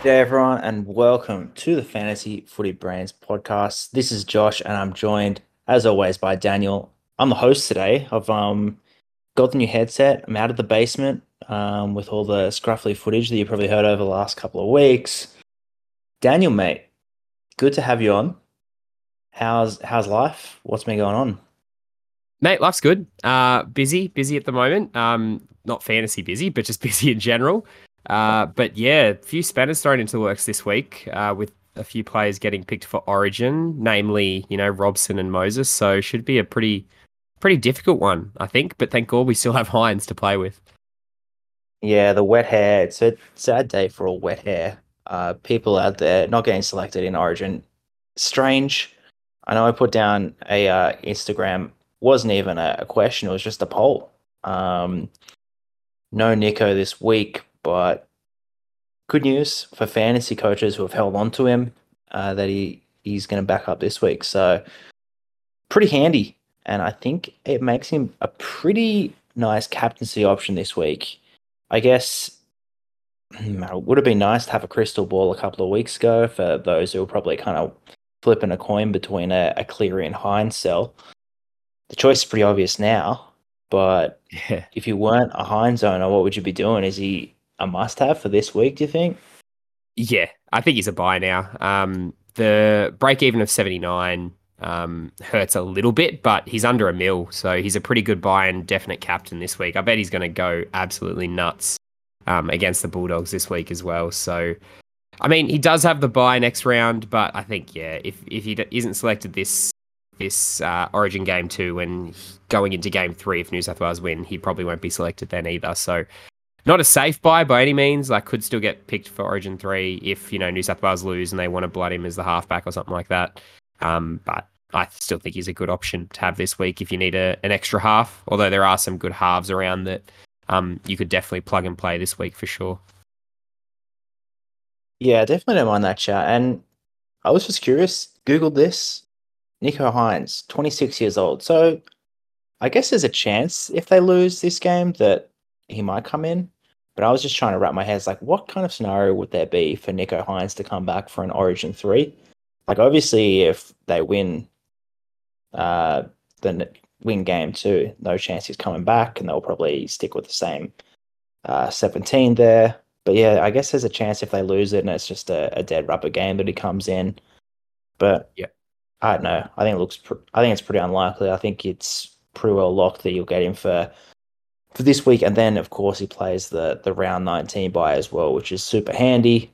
G'day everyone, and welcome to the Fantasy Footy Brains podcast. This is Josh, and I'm joined, as always, by Daniel. I'm the host today. I've um got the new headset. I'm out of the basement um, with all the scruffly footage that you probably heard over the last couple of weeks. Daniel, mate, good to have you on. How's how's life? What's been going on? Mate, life's good. Uh, busy, busy at the moment. Um, not fantasy busy, but just busy in general. Uh, but yeah, a few spanners thrown into the works this week uh, with a few players getting picked for Origin, namely, you know, Robson and Moses. So should be a pretty, pretty difficult one, I think. But thank God we still have Hynes to play with. Yeah, the wet hair. It's a sad day for all wet hair. Uh, people out there not getting selected in Origin. Strange. I know I put down a uh, Instagram. wasn't even a, a question. It was just a poll. Um, no Nico this week, but good news for fantasy coaches who have held on to him uh, that he he's going to back up this week. So pretty handy, and I think it makes him a pretty nice captaincy option this week. I guess hmm, it would have been nice to have a crystal ball a couple of weeks ago for those who were probably kind of flipping a coin between a, a Cleary and Hynes sell. The choice is pretty obvious now, but Yeah. if you weren't a Hynes owner, what would you be doing? Is he a must have for this week, do you think? Yeah, I think he's a buy now. Um, the break even of 79 um, hurts a little bit, but he's under a mil. So he's a pretty good buy and definite captain this week. I bet he's going to go absolutely nuts um, against the Bulldogs this week as well. So, I mean, he does have the buy next round, but I think, yeah, if, if he isn't selected this this uh, Origin game two and going into game three, if New South Wales win, he probably won't be selected then either. So, not a safe buy by any means. Like, could still get picked for Origin three if you know New South Wales lose and they want to blood him as the halfback or something like that. Um, but I still think he's a good option to have this week if you need a, an extra half. Although there are some good halves around that um, you could definitely plug and play this week for sure. Yeah, definitely don't mind that chat. And I was just curious, Googled this. Nico Hynes, 26 years old. So I guess there's a chance if they lose this game that he might come in. But I was just trying to wrap my head. Like, what kind of scenario would there be for Nico Hynes to come back for an Origin 3? Like, obviously, if they win uh, the win game two, no chance he's coming back, and they'll probably stick with the same uh, 17 there. But yeah, I guess there's a chance if they lose it and it's just a, a dead rubber game that he comes in. But Yeah. I don't know. I think it looks. Pr- I think it's pretty unlikely. I think it's pretty well locked that you'll get him for for this week, and then of course he plays the the round 19 bye as well, which is super handy.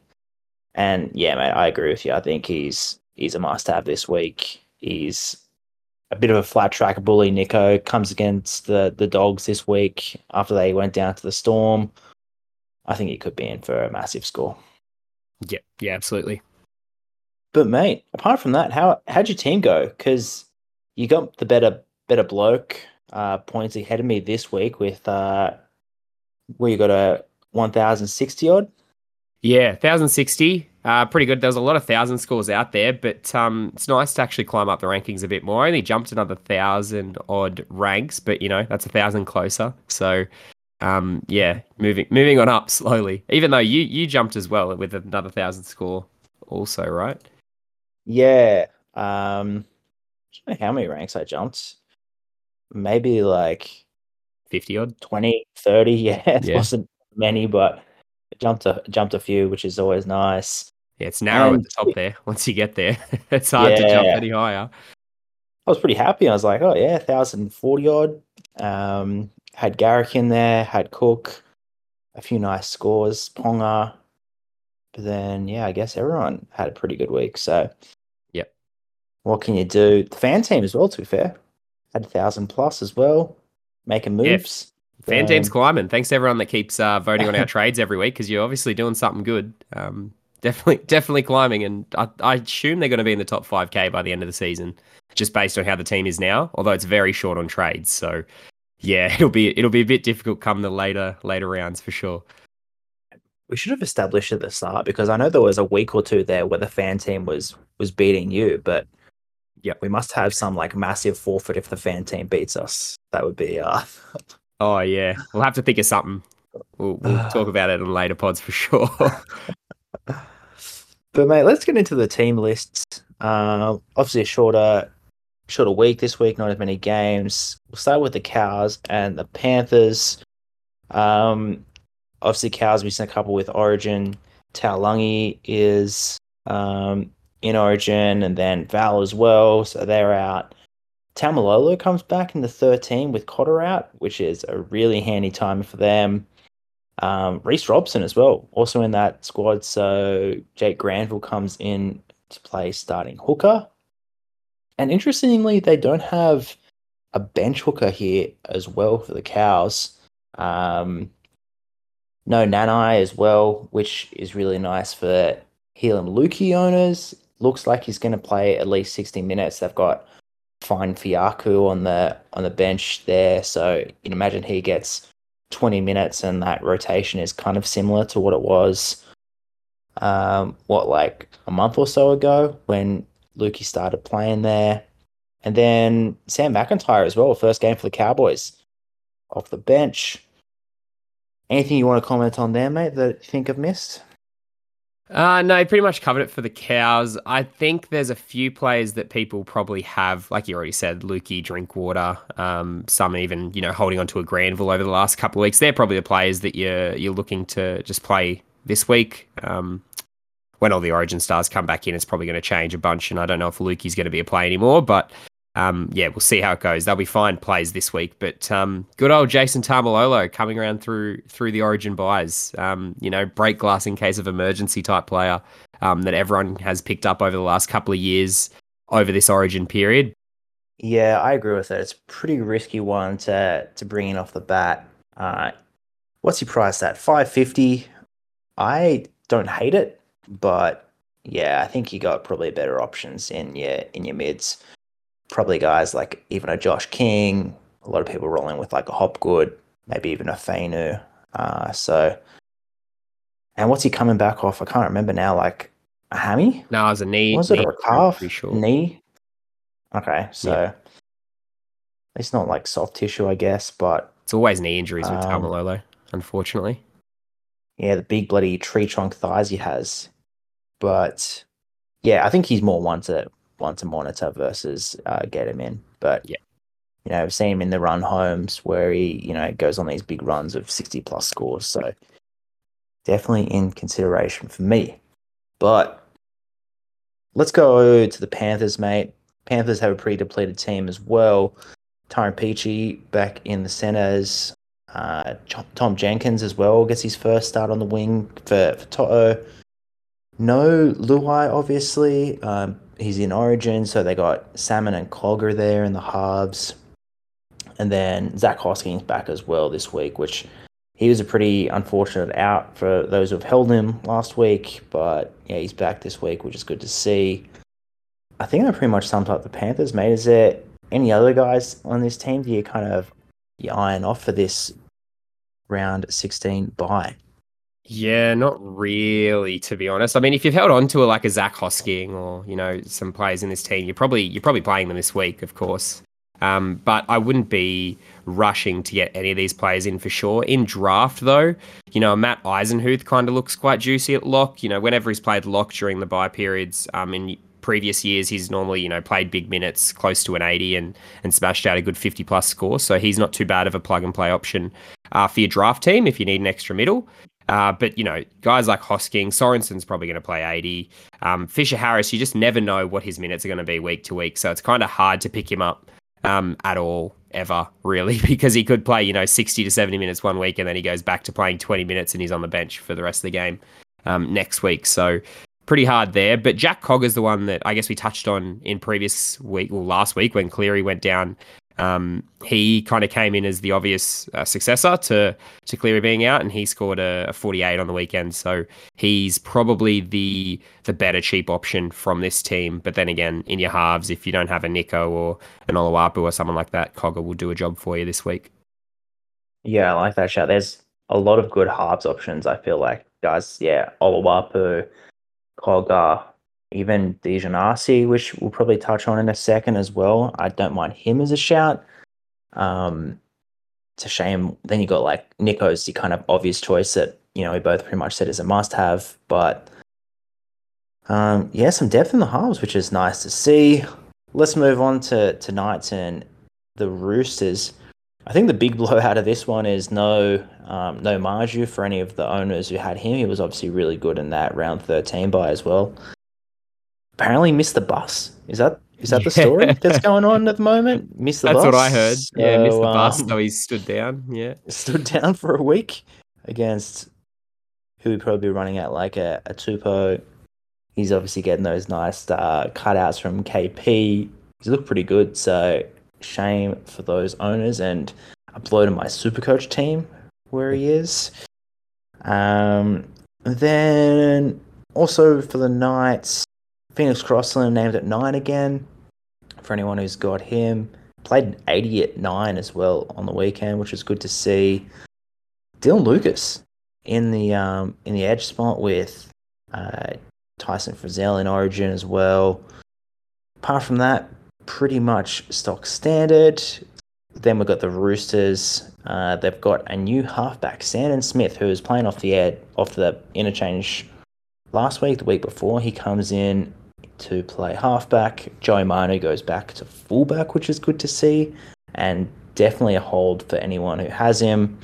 And yeah, mate, I agree with you. I think he's he's a must have this week. He's a bit of a flat track bully. Nico comes against the the dogs this week after they went down to the storm. I think he could be in for a massive score. Yeah, yeah, absolutely. But mate, apart from that, how how'd your team go? Because you got the better better bloke uh, points ahead of me this week with uh, where you got a one thousand sixty odd. Yeah, 1060. Uh, pretty good. There's a lot of thousand scores out there, but um, it's nice to actually climb up the rankings a bit more. I only jumped another thousand odd ranks, but you know that's a thousand closer. So, um, yeah, moving moving on up slowly. Even though you you jumped as well with another thousand score, also, right? Yeah. Um, I don't know how many ranks I jumped. Maybe like Fifty odd. 20, 30. Yeah, it Yeah. wasn't many, but jumped a jumped a few, which is always nice. Yeah, it's narrow And- at the top there. Once you get there, it's hard to jump Yeah. any higher. I was pretty happy. I was like, oh yeah, thousand forty odd. Um, had Garrick in there, had Cook, a few nice scores, Ponga. But then, yeah, I guess everyone had a pretty good week. So, Yep. what can you do? The fan team as well. To be fair, had a thousand plus as well, making Yeah. moves. Fan team's Um, climbing. Thanks to everyone that keeps uh, voting on our trades every week because you're obviously doing something good. Um, definitely, definitely climbing, and I, I assume they're going to be in the top five k by the end of the season, just based on how the team is now. Although it's very short on trades, so yeah, it'll be it'll be a bit difficult come the later later rounds for sure. we should have established at the start because I know there was a week or two there where the fan team was was beating you, but Yeah. we must have some like massive forfeit if the fan team beats us. That would be uh Oh yeah, we'll have to think of something. We'll, we'll talk about it in later pods for sure. But mate, let's get into the team lists. Uh, obviously, a shorter, shorter week this week. Not as many games. We'll start with the Cows and the Panthers. Um, obviously, Cows missing a couple with Origin. Taulagi is um, in Origin, and then Val as well. So they're out. Taumalolo comes back in the 13 with Cotter out, which is a really handy time for them. Um, Reece Robson as well, also in that squad. So Jake Granville comes in to play starting hooker. And interestingly, they don't have a bench hooker here as well for the Cows. Um, no Nanai as well, which is really nice for Heilum Luki owners. Looks like he's going to play at least 60 minutes. They've got Fine Fiaku on the on the bench there, so you can imagine he gets 20 minutes, and that rotation is kind of similar to what it was, um, what like a month or so ago when Luki started playing there, and then Sam McIntyre as well, first game for the Cowboys, off the bench. Anything you want to comment on there, mate, that you think I've missed? Uh, no, pretty much covered it for the cows. I think there's a few players that people probably have, like you already said, Luki, Drinkwater, um, some even, you know, holding onto a Granville over the last couple of weeks. They're probably the players that you're you're looking to just play this week. Um, when all the Origin stars come back in, it's probably going to change a bunch, and I don't know if Luki's going to be a play anymore, but um, yeah, we'll see how it goes. They'll be fine plays this week, but um, good old Jason Taumalolo coming around through through the Origin buys. Um, you know, break glass in case of emergency type player um, that everyone has picked up over the last couple of years over this Origin period. Yeah, I agree with it. It's a pretty risky one to to bring in off the bat. Uh, what's your price at? Five fifty. I don't hate it, but yeah, I think you got probably better options in your in your mids probably guys like even a Josh King, a lot of people rolling with like a Hopgood, maybe even a Fainu. Uh, so, and what's he coming back off? I can't remember now. Like a hammy? No, it was a knee. Was knee, it or a calf? Sure. Knee. Okay, so Yeah. it's not like soft tissue, I guess, but It's always knee injuries with Um, Taumalolo, unfortunately. yeah, the big bloody tree trunk thighs he has. But yeah, I think he's more one to one to monitor versus uh, get him in. But Yeah. you know, I've seen him in the run homes where he, you know, goes on these big runs of sixty plus scores. So definitely in consideration for me. But let's go to the Panthers, mate. Panthers have a pretty depleted team as well. Tyrone Peachey back in the centers. Uh, Tom Jenkins as well gets his first start on the wing for, for Toto. No Luai, obviously. Um, he's in Origin, so they got Salmon and Cogger there in the halves. And then Zach Hoskins back as well this week, which he was a pretty unfortunate out for those who've held him last week. But yeah, he's back this week, which is good to see. I think that pretty much sums up the Panthers, mate. Is there any other guys on this team do you kind of you iron off for this round 16 bye? Yeah, not really, to be honest. I mean, if you've held on to a, like a Zach Hosking or you know some players in this team, you're probably you're probably playing them this week, of course. Um, but I wouldn't be rushing to get any of these players in for sure. In draft, though, you know, Matt Eisenhuth kind of looks quite juicy at lock. You know, whenever he's played lock during the bye periods, um, in previous years, he's normally you know played big minutes, close to an 80, and and smashed out a good 50 plus score. So he's not too bad of a plug and play option uh, for your draft team if you need an extra middle. Uh, but you know, guys like Hosking, Sorensen's probably going to play 80. Um, Fisher Harris, you just never know what his minutes are going to be week to week, so it's kind of hard to pick him up um, at all ever, really, because he could play you know 60 to 70 minutes one week, and then he goes back to playing 20 minutes, and he's on the bench for the rest of the game um, next week. So pretty hard there. But Jack Cogger's the one that I guess we touched on in previous week, well, last week when Cleary went down. Um, he kind of came in as the obvious uh, successor to to Cleary being out, and he scored a, a 48 on the weekend. So he's probably the the better cheap option from this team. But then again, in your halves, if you don't have a Nico or an Oluwapu or someone like that, Cogger will do a job for you this week. Yeah, I like that shout. There's a lot of good halves options. I feel like guys, yeah, Oluwapu, Cogger, even Daejarn Asi, which we'll probably touch on in a second as well. I don't mind him as a shout. Um, it's a shame. Then you got like Nico's the kind of obvious choice that you know we both pretty much said is a must-have, but Um, yeah, some depth in the halves, which is nice to see. Let's move on to tonight's and the Roosters. I think the big blow out of this one is no um, no Marzhew for any of the owners who had him. He was obviously really good in that round 13 buy as well. Apparently missed the bus. Is that is that the story that's going on at the moment? Missed the That's bus. what I heard. yeah, missed the So, bus, um, so he stood down. Yeah. stood down for a week against who would probably be running at like a, a Tupo. He's obviously getting those nice uh, cutouts from KP. He's looked pretty good, so shame for those owners. And blow to my super coach team where he is. Um, then also for the Knights, Phoenix Crossland named at nine again. For anyone who's got him, played an 80 at nine as well on the weekend, which was good to see. Dylan Lucas in the um, in the edge spot with uh, Tyson Frizell in Origin as well. Apart from that, pretty much stock standard. Then we've got the Roosters. Uh, they've got a new halfback, Sandon Smith, who was playing off the ed off the interchange last week, the week before. He comes in to play halfback. Joey Manu goes back to fullback, which is good to see, and definitely a hold for anyone who has him.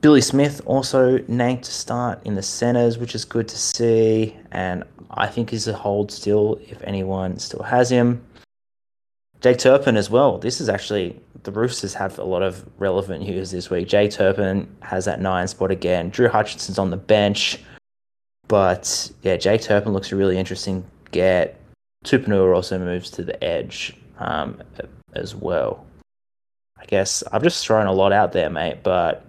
Billy Smith also named to start in the centres, which is good to see, and I think is a hold still if anyone still has him. Jake Turpin as well. This is actually the Roosters have a lot of relevant news this week. Jake Turpin has that nine spot again. Drew Hutchison's on the bench, but yeah, Jake Turpin looks a really interesting get. Tupanua also moves to the edge um, as well. I guess I've just thrown a lot out there, mate, but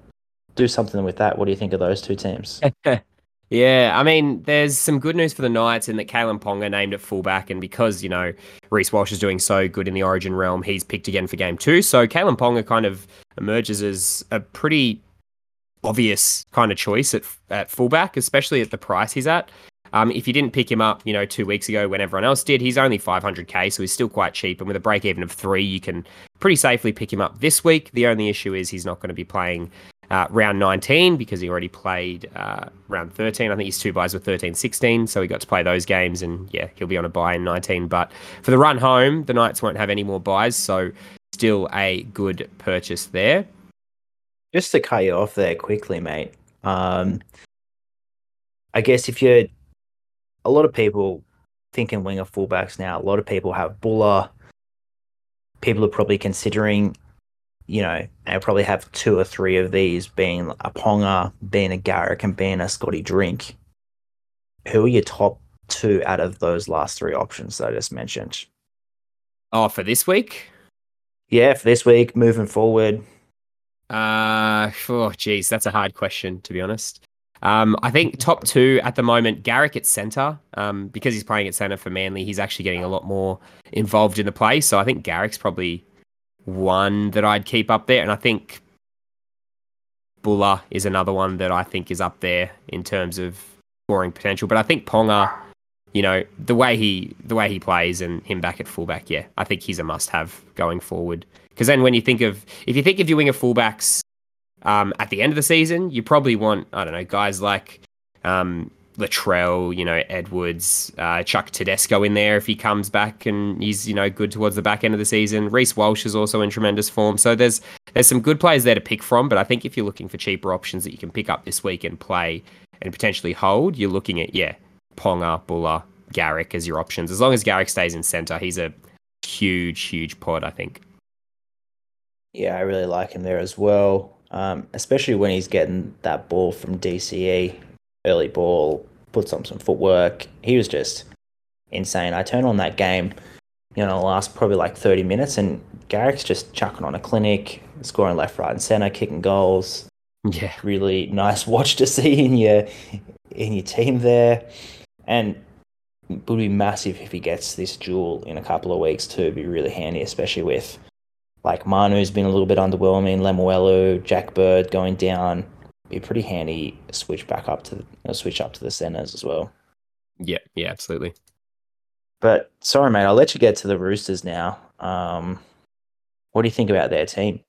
do something with that. What do you think of those two teams? Yeah, I mean, there's some good news for the Knights in that Kalyn Ponga named at fullback, and because you know Reece Walsh is doing so good in the Origin realm, he's picked again for game two. So Kalyn Ponga kind of emerges as a pretty obvious kind of choice at at fullback, especially at the price he's at. Um, if you didn't pick him up, you know, two weeks ago when everyone else did, he's only 500k, so he's still quite cheap. And with a break even of three, you can pretty safely pick him up this week. The only issue is he's not going to be playing uh, round 19 because he already played uh, round 13. I think his two buys were 13 16, so he got to play those games, and yeah, he'll be on a buy in 19. But for the run home, the Knights won't have any more buys, so still a good purchase there. Just to cut you off there quickly, mate. Um, I guess if you're a lot of people thinking winger fullbacks now, a lot of people have Buller. People are probably considering, you know, they'll probably have two or three of these being a Ponga, being a Garrick, and being a Scotty Drink. Who are your top two out of those last three options that I just mentioned? Oh, for this week? Yeah, for this week, moving forward. Uh, oh, geez, that's a hard question to be honest. Um, I think top two at the moment, Garrick at centre, um, because he's playing at centre for Manly, he's actually getting a lot more involved in the play. So I think Garrick's probably one that I'd keep up there, and I think Buller is another one that I think is up there in terms of scoring potential. But I think Ponga, you know, the way he the way he plays and him back at fullback, yeah, I think he's a must-have going forward. Because then when you think of if you think of your winger fullbacks um, at the end of the season, you probably want I don't know guys like um, Latrell, you know Edwards, uh, Chuck Tedesco in there if he comes back and he's you know good towards the back end of the season. Reece Walsh is also in tremendous form, so there's there's some good players there to pick from. But I think if you're looking for cheaper options that you can pick up this week and play and potentially hold, you're looking at yeah Ponga, Buller, Garrick as your options. As long as Garrick stays in centre, he's a huge huge pod. I think. Yeah, I really like him there as well. Um, especially when he's getting that ball from DCE, early ball, puts on some footwork. He was just insane. I turned on that game, you know, last probably like 30 minutes, and Garrick's just chucking on a clinic, scoring left, right, and center, kicking goals. Yeah, Really nice watch to see in your in your team there, and it would be massive if he gets this duel in a couple of weeks too. It'd be really handy, especially with like Manu's been a little bit underwhelming, Lemuelu, Jack Bird going down. Be a pretty handy switch back up to the, switch up to the centers as well. yeah, yeah, absolutely. But sorry, mate, I'll let you get to the Roosters now. Um, what do you think about their team?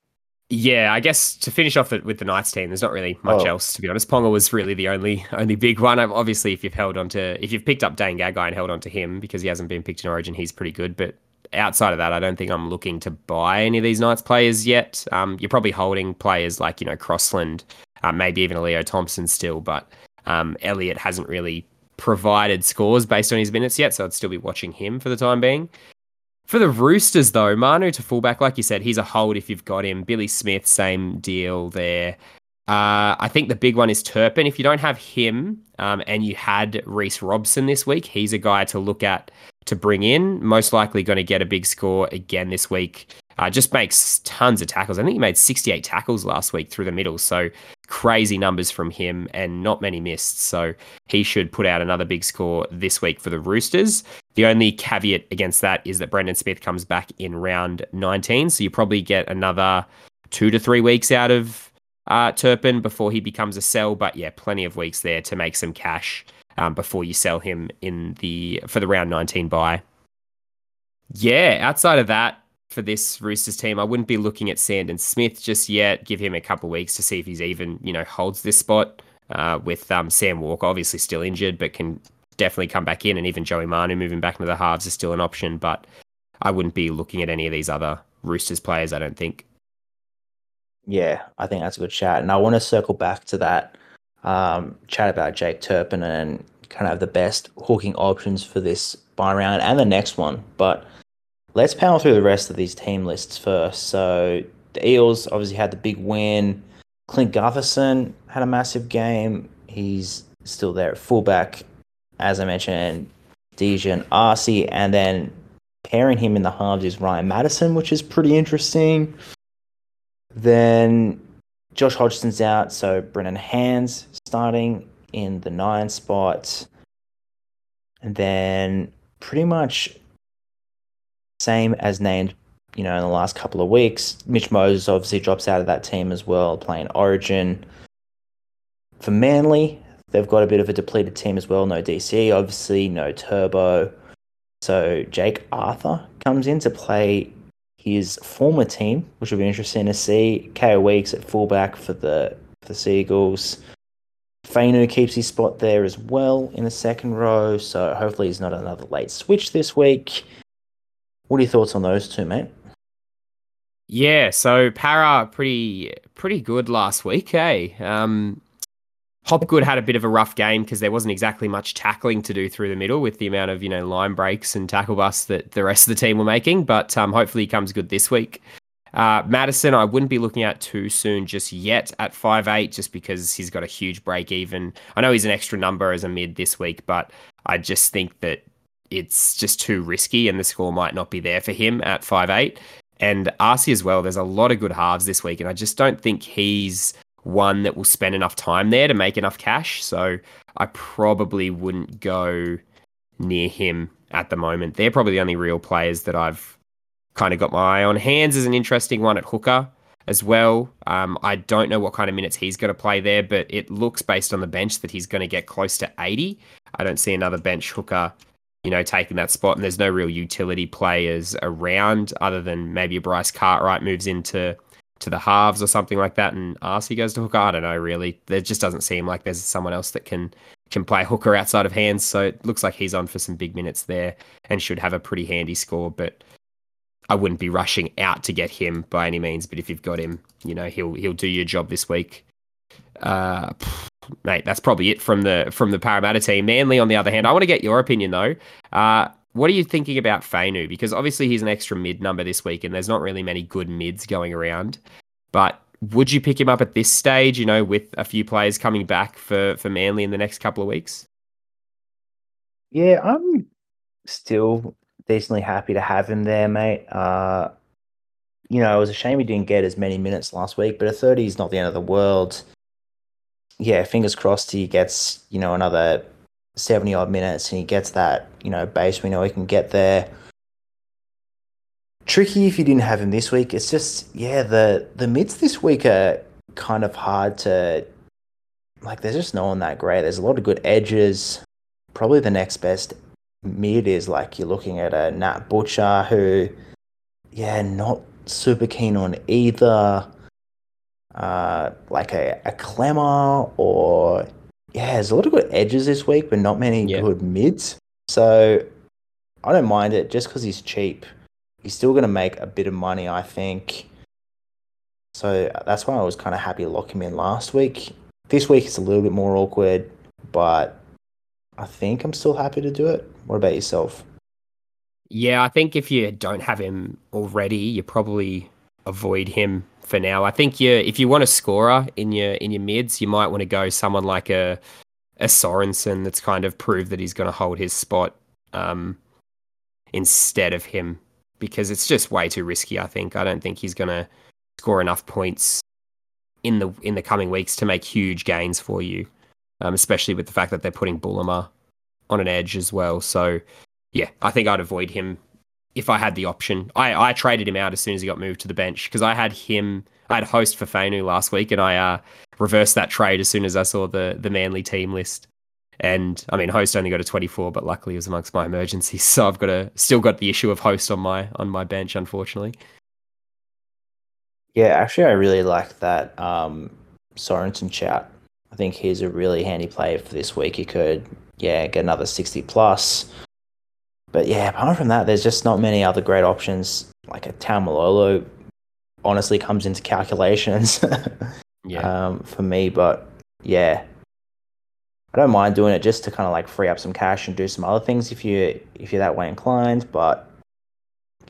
Yeah, I guess to finish off with the Knights team, there's not really much oh. else to be honest. Ponga was really the only only big one. Obviously, if you've held on to if you've picked up Dane Gagai and held on to him because he hasn't been picked in Origin, he's pretty good. But outside of that, I don't think I'm looking to buy any of these Knights players yet. Um, you're probably holding players like you know Crossland, uh, maybe even a Leo Thompson still, but um, Elliott hasn't really provided scores based on his minutes yet, so I'd still be watching him for the time being. For the Roosters, though, Manu to fullback, like you said, he's a hold if you've got him. Billy Smith, same deal there. Uh, I think the big one is Turpin. If you don't have him um, and you had Reece Robson this week, he's a guy to look at to bring in. Most likely going to get a big score again this week. Uh, just makes tons of tackles. I think he made 68 tackles last week through the middle. So crazy numbers from him and not many missed. So he should put out another big score this week for the Roosters. The only caveat against that is that Brandon Smith comes back in round 19. So you probably get another two to three weeks out of uh, Turpin before he becomes a sell. But yeah, plenty of weeks there to make some cash um, before you sell him in the for the round 19 buy. Yeah, outside of that, for this Roosters team. I wouldn't be looking at Sandon Smith just yet. Give him a couple of weeks to see if he's even, you know, holds this spot. Uh, with um, Sam Walker obviously still injured, but can definitely come back in, and even Joey Manu moving back into the halves is still an option. But I wouldn't be looking at any of these other Roosters players. I don't think. Yeah, I think that's a good chat, and I want to circle back to that um, chat about Jake Turpin and kind of have the best hooking options for this buy round and the next one, but let's power through the rest of these team lists first. So the Eels obviously had the big win. Clint Gutherson had a massive game. He's still there at fullback, as I mentioned. Daejarn Asi, and then pairing him in the halves is Ryan Matterson, which is pretty interesting. Then Josh Hodgson's out, so Brendan Hands starting in the nine spot. And then pretty much same as named, you know, in the last couple of weeks. Mitch Moses obviously drops out of that team as well, playing Origin. For Manly, they've got a bit of a depleted team as well. No DC, obviously, no Turbo. So Jake Arthur comes in to play his former team, which will be interesting to see. KO Weeks at fullback for the for the Seagulls. Fainu keeps his spot there as well in the second row, so hopefully he's not another late switch this week. What are your thoughts on those two, mate? Yeah, so Para pretty pretty good last week, eh? Um, Hopgood had a bit of a rough game because there wasn't exactly much tackling to do through the middle with the amount of you know line breaks and tackle busts that the rest of the team were making. But um, hopefully he comes good this week. Uh, Matterson, I wouldn't be looking at too soon just yet at five eight, just because he's got a huge break even. I know he's an extra number as a mid this week, but I just think that it's just too risky and the score might not be there for him at five eight. And Asi as well, there's a lot of good halves this week, and I just don't think he's one that will spend enough time there to make enough cash. So I probably wouldn't go near him at the moment. They're probably the only real players that I've kind of got my eye on. Hands is an interesting one at hooker as well. Um, I don't know what kind of minutes he's going to play there, but it looks based on the bench that he's going to get close to 80. I don't see another bench hooker you know, taking that spot. And there's no real utility players around other than maybe a Bryce Cartwright moves into to the halves or something like that, and Asi goes to hooker. I don't know really. There just doesn't seem like there's someone else that can can play hooker outside of hands. So it looks like he's on for some big minutes there and should have a pretty handy score. But I wouldn't be rushing out to get him by any means. But if you've got him, you know he'll he'll do your job this week. Uh, mate, that's probably it from the from the Parramatta team. Manly, on the other hand, I want to get your opinion though. Uh, what are you thinking about Fainu? Because obviously he's an extra mid number this week, and there's not really many good mids going around. But would you pick him up at this stage? You know, with a few players coming back for for Manly in the next couple of weeks. Yeah, I'm still decently happy to have him there, mate. Uh, you know, it was a shame he didn't get as many minutes last week, but a 30 is not the end of the world yeah, fingers crossed he gets, you know, another 70 odd minutes and he gets that, you know, base. We know he can get there. Tricky if you didn't have him this week. It's just, yeah, the, the mids this week are kind of hard to, like, there's just no one that great. There's a lot of good edges. Probably the next best mid is like you're looking at a Nat Butcher who, yeah, not super keen on either. uh, like a, a Clemmer or yeah, there's a lot of good edges this week, but not many Yeah. good mids. So I don't mind it just because he's cheap. He's still going to make a bit of money, I think. So that's why I was kind of happy to lock him in last week. This week it's a little bit more awkward, but I think I'm still happy to do it. What about yourself? Yeah, I think if you don't have him already, you probably avoid him for now. I think you if you want a scorer in your in your mids, you might want to go someone like a a Sorensen that's kind of proved that he's going to hold his spot um, instead of him because it's just way too risky. I think I don't think he's going to score enough points in the in the coming weeks to make huge gains for you, um, especially with the fact that they're putting Bullimer on an edge as well. So yeah, I think I'd avoid him if I had the option. I, I traded him out as soon as he got moved to the bench because I had him. I had host for Fainu last week, and I uh, reversed that trade as soon as I saw the the Manly team list. And I mean, host only got a 24, but luckily it was amongst my emergencies, so I've got a still got the issue of host on my on my bench, unfortunately. Yeah, actually, I really like that um, Sorensen chat. I think he's a really handy player for this week. He could, yeah, get another 60 plus. But yeah, apart from that, there's just not many other great options. Like a Taumalolo honestly comes into calculations Yeah, um, for me. But yeah, I don't mind doing it just to kind of like free up some cash and do some other things if you if you're that way inclined. But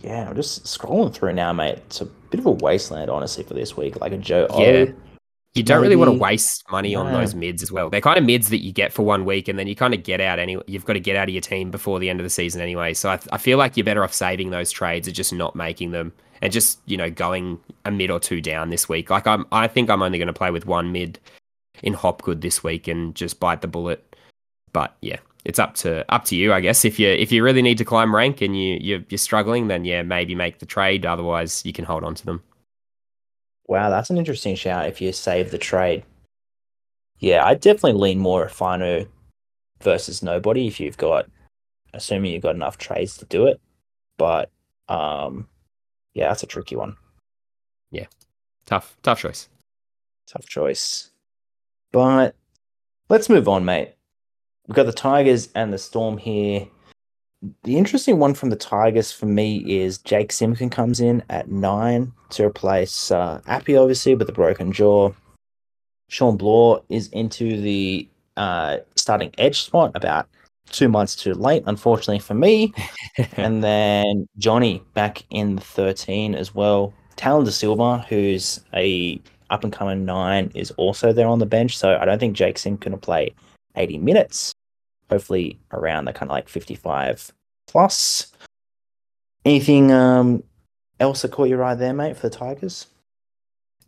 yeah, I'm just scrolling through now, mate. It's a bit of a wasteland, honestly, for this week. Like a Joe Yeah. O. you don't really want to waste money on No. those mids as well. They're kind of mids that you get for one week, and then you kind of get out anyway. You've got to get out of your team before the end of the season anyway. So I, I feel like you're better off saving those trades and just not making them, and just you know going a mid or two down this week. Like I'm, I think I'm only going to play with one mid in Hopgood this week and just bite the bullet. But yeah, it's up to up to you, I guess. If you if you really need to climb rank and you you're, you're struggling, then yeah, maybe make the trade. Otherwise, you can hold on to them. Wow, that's an interesting shout if you save the trade. Yeah, I definitely lean more Fino versus nobody if you've got, assuming you've got enough trades to do it. But um, yeah, that's a tricky one. Yeah. Tough, tough choice. Tough choice. But let's move on, mate. We've got the Tigers and the Storm here. The interesting one from the Tigers for me is Jake Simpkin comes in at nine to replace uh, Appy, obviously, with a broken jaw. Shawn Blore is into the uh, starting edge spot about two months too late, unfortunately for me. and then Johnny back in the 13 as well. Tallyn Da Silva, who's a up and coming nine, is also there on the bench. So I don't think Jake Simpkin play 80 minutes. Hopefully around the kind of like 55 plus. Anything um else that caught your eye there, mate, for the Tigers?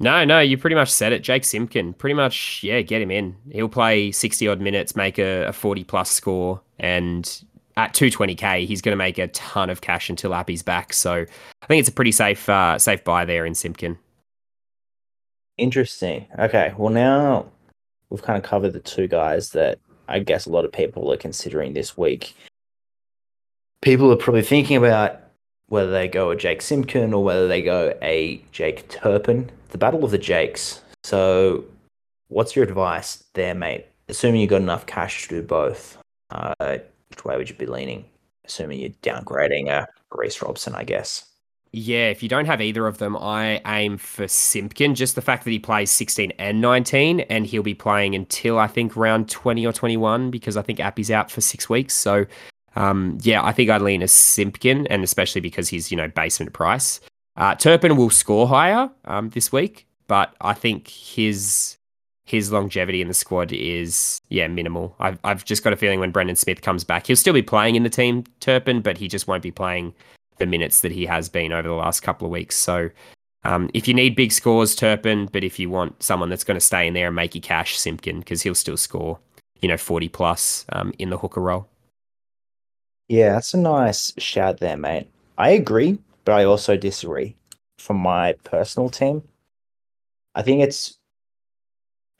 No, no, you pretty much said it. Jake Simpkin, pretty much, yeah, get him in. He'll play 60 odd minutes, make a, a 40 plus score, and at 220k, he's going to make a ton of cash until Appy's back. So I think it's a pretty safe uh, safe buy there in Simpkin. Interesting. Okay, well now we've kind of covered the two guys that I guess a lot of people are considering this week. People are probably thinking about whether they go a Jake Simpkin or whether they go a Jake Turpin. The battle of the Jakes. So, what's your advice there, mate? Assuming you got enough cash to do both, uh, which way would you be leaning? Assuming you're downgrading a Reece Robson, I guess. Yeah, if you don't have either of them, I aim for Simpkin. Just the fact that he plays 16 and 19, and he'll be playing until I think round 20 or 21 because I think Appy's out for six weeks. So, um, yeah, I think I'd lean a Simpkin, and especially because he's you know basement price. Uh, Turpin will score higher um, this week, but I think his his longevity in the squad is yeah minimal. I've I've just got a feeling when Brandon Smith comes back, he'll still be playing in the team Turpin, but he just won't be playing the minutes that he has been over the last couple of weeks. So um, if you need big scores, Turpin, but if you want someone that's going to stay in there and make you cash, Simpkin, because he'll still score, you know, 40 plus um, in the hooker role. Yeah, that's a nice shout there, mate. I agree, but I also disagree. From my personal team, I think it's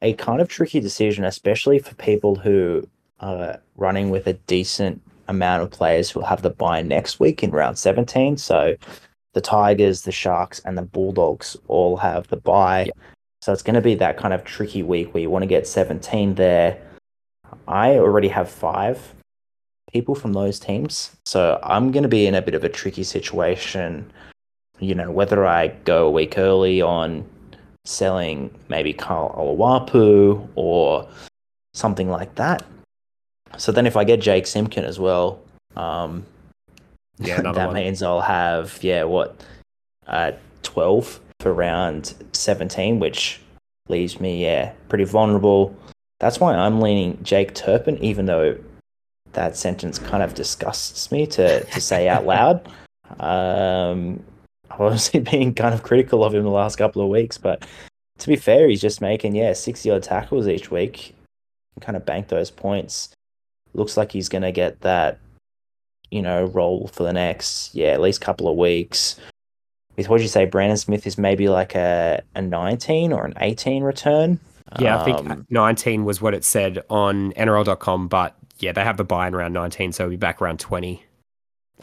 a kind of tricky decision, especially for people who are running with a decent amount of players who will have the buy next week in round 17. So the Tigers, the Sharks, and the Bulldogs all have the buy. So it's going to be that kind of tricky week where you want to get 17 there. I already have five people from those teams. So I'm going to be in a bit of a tricky situation. You know, whether I go a week early on selling maybe Karl Oluwapu or something like that. So then if I get Jake Simpkin as well, um, Yeah, that one. means I'll have, yeah, what, uh, 12 for round 17, which leaves me, yeah, pretty vulnerable. That's why I'm leaning Jake Turpin, even though that sentence kind of disgusts me to, to say out loud. Um, I've obviously been kind of critical of him the last couple of weeks, but to be fair, he's just making, yeah, 60 odd tackles each week. Kind of bank those points. Looks like he's going to get that, you know, role for the next, yeah, at least couple of weeks. With what you say, Brandon Smith is maybe like a, a 19 or an 18 return. Yeah, I think Um, 19 was what it said on NRL.com, but yeah, they have the buy in around 19, so we'll be back around 20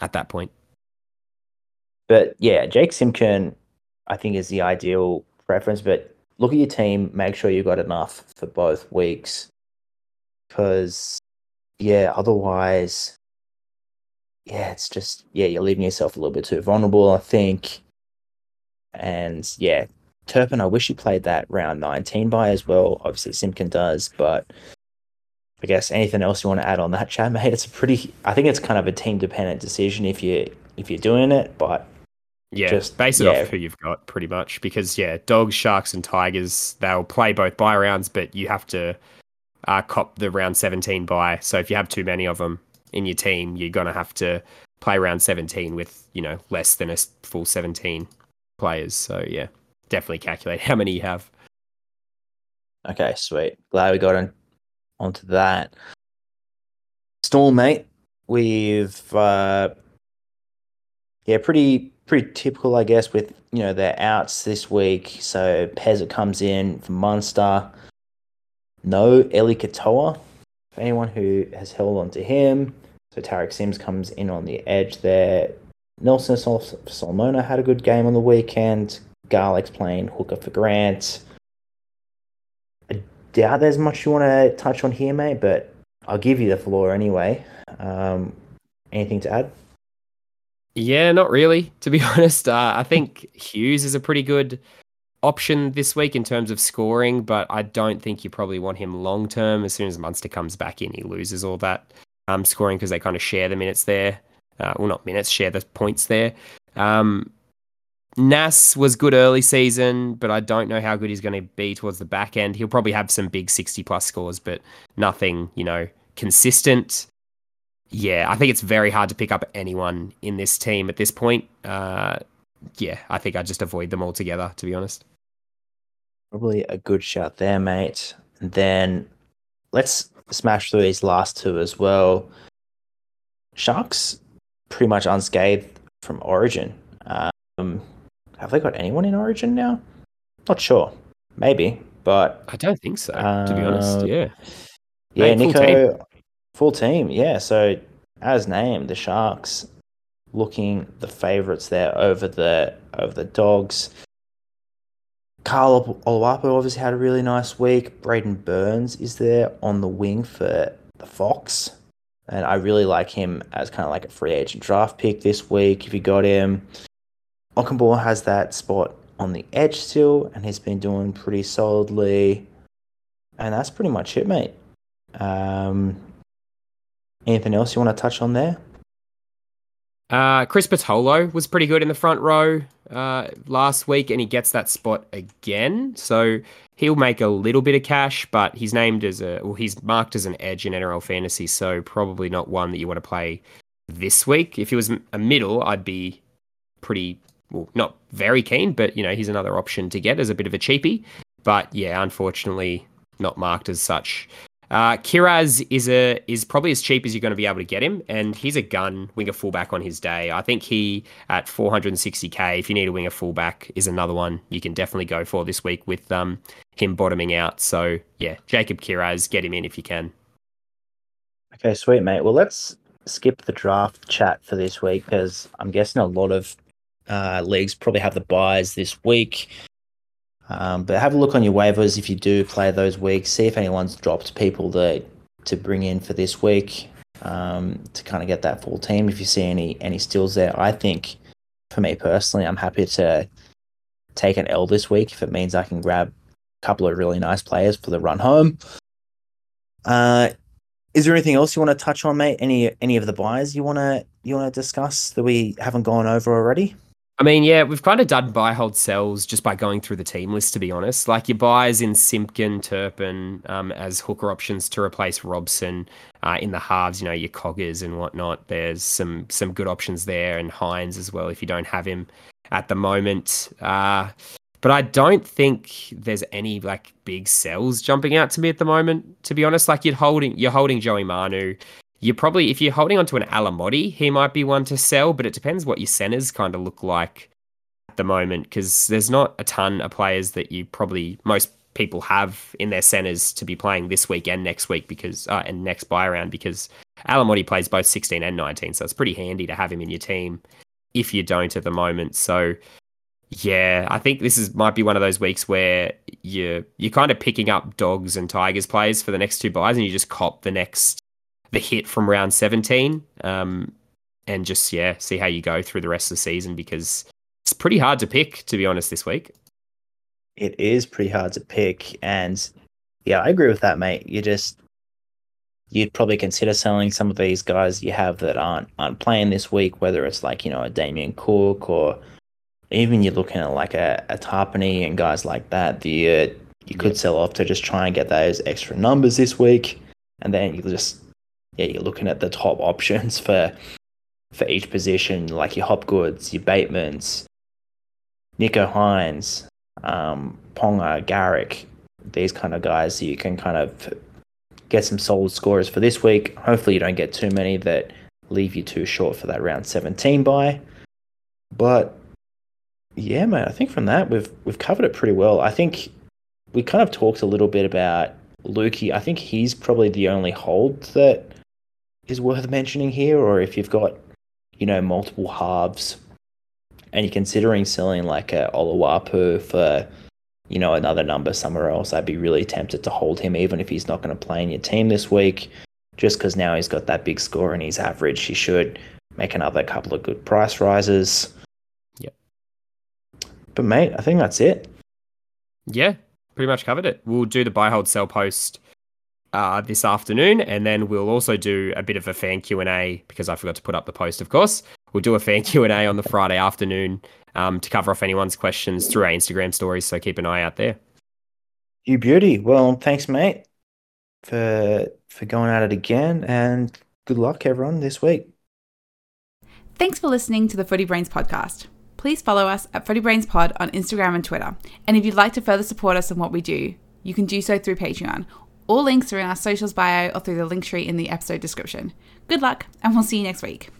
at that point. But yeah, Jake Simpkin, I think, is the ideal preference. But look at your team, make sure you've got enough for both weeks. Because, yeah, otherwise, yeah, it's just, yeah, you're leaving yourself a little bit too vulnerable, I think. And yeah, Turpin, I wish he played that round 19 by as well. Obviously, Simpkin does, but I guess anything else you want to add on that chat, mate? It's a pretty, I think it's kind of a team dependent decision if you if you're doing it, but Yeah, Just- base it yeah. off who you've got pretty much because yeah, dogs, sharks, and tigers they'll play both buy rounds, but you have to uh, cop the round 17 buy. So if you have too many of them in your team, you're gonna have to play round 17 with you know less than a full 17 players. So yeah, definitely calculate how many you have. Okay, sweet. Glad we got on onto that. Storm, mate. We've uh yeah, pretty pretty typical, I guess, with you know their outs this week. So Pezza comes in for Munster. No Eli Katoa. Anyone who has held on to him. So Tariq Sims comes in on the edge there. Nelson Sol- Solomona had a good game on the weekend. Garlick's playing hooker for Grant I doubt there's much you want to touch on here, mate, but I'll give you the floor anyway. Um, anything to add? Yeah, not really, to be honest. Uh, I think Hughes is a pretty good option this week in terms of scoring, but I don't think you probably want him long term. As soon as Munster comes back in, he loses all that um, scoring because they kind of share the minutes there. Uh, well, not minutes, share the points there. Um, Nas was good early season, but I don't know how good he's going to be towards the back end. He'll probably have some big 60 plus scores, but nothing, you know, consistent. Yeah, I think it's very hard to pick up anyone in this team at this point. Uh, yeah, I think I just avoid them altogether, to be honest. Probably a good shout there, mate. And then let's smash through these last two as well. Sharks pretty much unscathed from Origin. Um, have they got anyone in Origin now? Not sure. Maybe, but I don't think so, to be honest. Uh, Yeah. Yeah, Mate, full Nico, full team. Yeah, so as named, the Sharks looking the favourites there over the over the Dogs. Carl Oluwapu obviously had a really nice week. Braden Burns is there on the wing for the Fox, and I really like him as kind of like a free agent draft pick this week. If you got him, Ockenbaugh has that spot on the edge still, and he's been doing pretty solidly. And that's pretty much it, mate. Um, anything else you want to touch on there? Uh, Chris Patolo was pretty good in the front row uh, last week, and he gets that spot again. So he'll make a little bit of cash, but he's named as a well, he's marked as an edge in NRL fantasy, so probably not one that you want to play this week. If he was a middle, I'd be pretty well, not very keen, but you know he's another option to get as a bit of a cheapie. But yeah, unfortunately, not marked as such. Uh, Kiraz is a is probably as cheap as you're going to be able to get him, and he's a gun winger fullback on his day. I think he at 460k. If you need a winger fullback, is another one you can definitely go for this week with um him bottoming out. So yeah, Jacob Kiraz, get him in if you can. Okay, sweet, mate. Well, let's skip the draft chat for this week because I'm guessing a lot of uh, leagues probably have the buys this week. Um, but have a look on your waivers if you do play those weeks. See if anyone's dropped people that to bring in for this week um, to kind of get that full team. If you see any any steals there, I think for me personally, I'm happy to take an L this week if it means I can grab a couple of really nice players for the run home. Uh, is there anything else you want to touch on, mate? Any any of the buys you want to you want to discuss that we haven't gone over already? I mean, yeah, we've kind of done buy, hold, sells just by going through the team list, to be honest. Like your buys in Simpkin, Turpin um, as hooker options to replace Robson uh, in the halves, you know, your Coggers and whatnot. There's some some good options there, and Hynes as well if you don't have him at the moment. Uh, but I don't think there's any like big sells jumping out to me at the moment. To be honest, like you're holding you're holding Joey Manu. You're probably if you're holding onto an Alamoti, he might be one to sell, but it depends what your centers kind of look like at the moment because there's not a ton of players that you probably most people have in their centers to be playing this week and next week because uh, and next buy around because Alamoti plays both 16 and 19, so it's pretty handy to have him in your team if you don't at the moment. So yeah, I think this is might be one of those weeks where you you're kind of picking up dogs and tigers plays for the next two buys, and you just cop the next the hit from round 17, um, and just yeah, see how you go through the rest of the season because it's pretty hard to pick, to be honest, this week. It is pretty hard to pick, and yeah, I agree with that, mate. You just you'd probably consider selling some of these guys you have that aren't aren't playing this week, whether it's like you know a Damien Cook or even you're looking at like a, a Tapine and guys like that, the uh, you could sell off to just try and get those extra numbers this week, and then you just yeah you're looking at the top options for for each position, like your Hopgoods, your Batemans, Nicho Hynes, um, Ponga, Garrick, these kind of guys. So you can kind of get some solid scores for this week. Hopefully, you don't get too many that leave you too short for that round 17 buy. But yeah, mate, I think from that we've we've covered it pretty well. I think we kind of talked a little bit about Luki. I think he's probably the only hold that is worth mentioning here, or if you've got, you know, multiple halves and you're considering selling like a Oluwapu for, you know, another number somewhere else, I'd be really tempted to hold him even if he's not going to play in your team this week. Just because now he's got that big score and he's average, he should make another couple of good price rises. Yep. But mate, I think that's it. Yeah, pretty much covered it. We'll do the buy hold sell post uh, this afternoon, and then we'll also do a bit of a fan Q and A because I forgot to put up the post. Of course, we'll do a fan Q and A on the Friday afternoon um, to cover off anyone's questions through our Instagram stories. So keep an eye out there. You beauty. Well, thanks, mate, for for going at it again, and good luck, everyone, this week. Thanks for listening to the Footy Brains podcast please follow us at Footy Brains Pod on Instagram and Twitter. And if you'd like to further support us in what we do, you can do so through Patreon. All links are in our socials bio or through the link tree in the episode description. Good luck, and we'll see you next week.